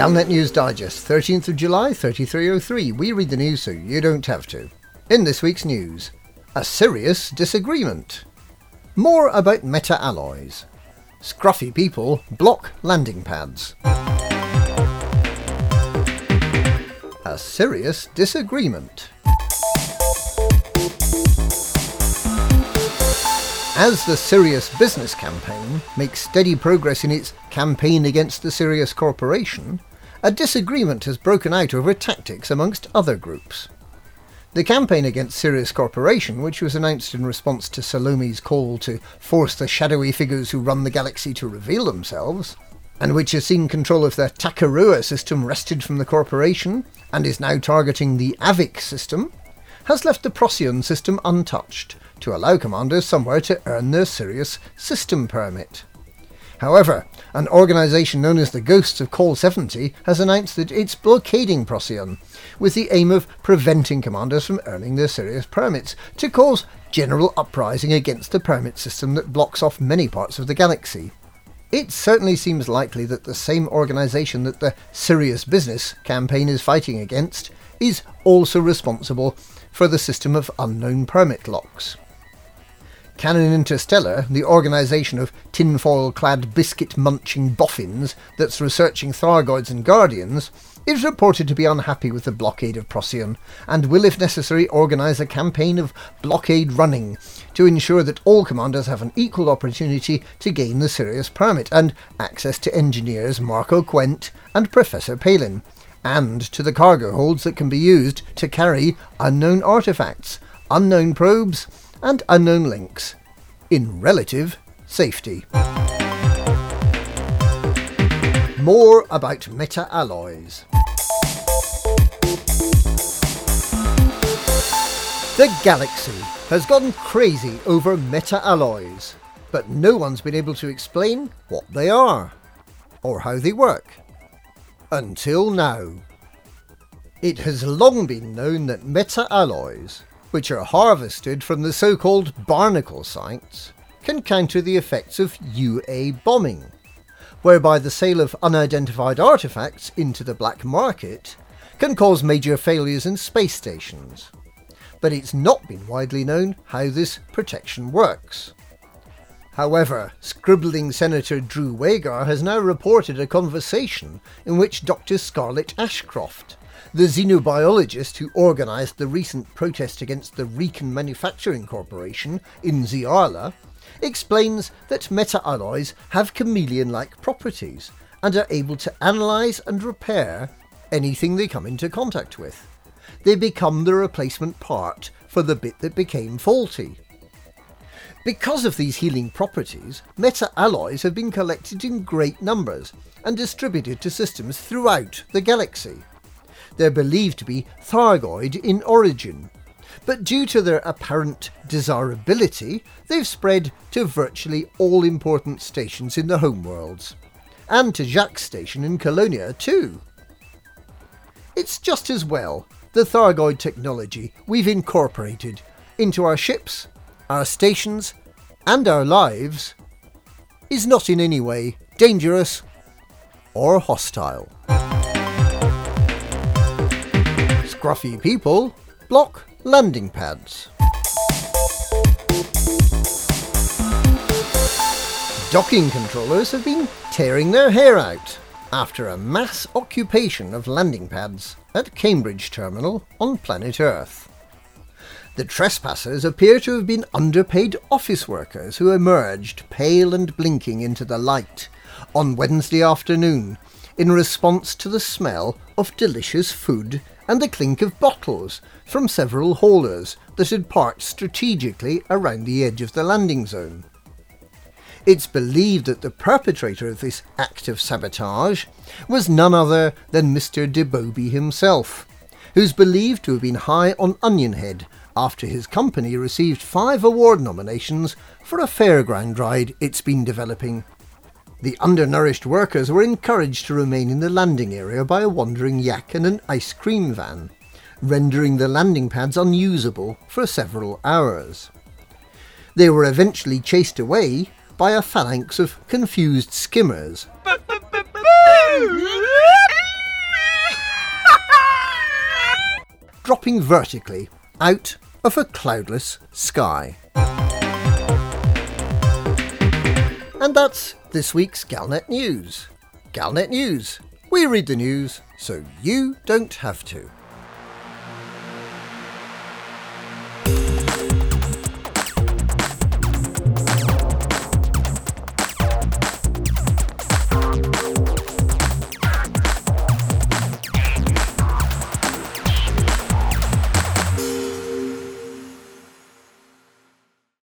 Galnet News Digest, 13th of July, 3303. We read the news so you don't have to. In this week's news, a serious disagreement. More about meta alloys. Scruffy people block landing pads. A serious disagreement. As the Sirius Business Campaign makes steady progress in its campaign against the Sirius Corporation, a disagreement has broken out over tactics amongst other groups. The campaign against Sirius Corporation, which was announced in response to Salome's call to force the shadowy figures who run the galaxy to reveal themselves, and which has seen control of the Takarua system wrested from the corporation, and is now targeting the Avic system, has left the Procyon system untouched, to allow commanders somewhere to earn their Sirius system permit. However, an organisation known as the Ghosts of Call 70 has announced that it's blockading Procyon, with the aim of preventing commanders from earning their Sirius permits, to cause general uprising against the permit system that blocks off many parts of the galaxy. It certainly seems likely that the same organisation that the Sirius Business campaign is fighting against is also responsible for the system of unknown permit locks. Canonn Interstellar, the organisation of tinfoil clad biscuit munching boffins that's researching Thargoids and Guardians, is reported to be unhappy with the blockade of Procyon and will, if necessary, organise a campaign of blockade running to ensure that all commanders have an equal opportunity to gain the Sirius permit and access to engineers Marco Qwent and Professor Palin, and to the cargo holds that can be used to carry unknown artefacts, unknown probes, and unknown links in relative safety. More about meta alloys. The galaxy has gone crazy over meta alloys, but no one's been able to explain what they are or how they work. Until now. It has long been known that meta alloys which are harvested from the so called barnacle sites, can counter the effects of UA bombing, whereby the sale of unidentified artifacts into the black market can cause major failures in space stations. But it's not been widely known how this protection works. However, scribbling Senator Drew Wagar has now reported a conversation in which Dr. Scarlett Ashcroft, the xenobiologist who organised the recent protest against the Recon Manufacturing Corporation in Xiarla, explains that meta-alloys have chameleon-like properties and are able to analyse and repair anything they come into contact with. They become the replacement part for the bit that became faulty. Because of these healing properties, meta-alloys have been collected in great numbers and distributed to systems throughout the galaxy. They're believed to be Thargoid in origin, but due to their apparent desirability, they've spread to virtually all important stations in the homeworlds, and to Jacques Station in Colonia too. It's just as well the Thargoid technology we've incorporated into our ships, our stations, and our lives is not in any way dangerous or hostile. Scruffy people block landing pads. Docking controllers have been tearing their hair out after a mass occupation of landing pads at Cambridge Terminal on planet Earth. The trespassers appear to have been underpaid office workers who emerged, pale and blinking, into the light on Wednesday afternoon in response to the smell of delicious food and the clink of bottles from several haulers that had parked strategically around the edge of the landing zone. It's believed that the perpetrator of this act of sabotage was none other than Mr. DeBoby himself, who's believed to have been high on Onion Head after his company received five award nominations for a fairground ride it's been developing. The undernourished workers were encouraged to remain in the landing area by a wandering yak and an ice cream van, rendering the landing pads unusable for several hours. They were eventually chased away by a phalanx of confused skimmers. dropping vertically out of a cloudless sky. And that's this week's Galnet News. Galnet News. We read the news so you don't have to.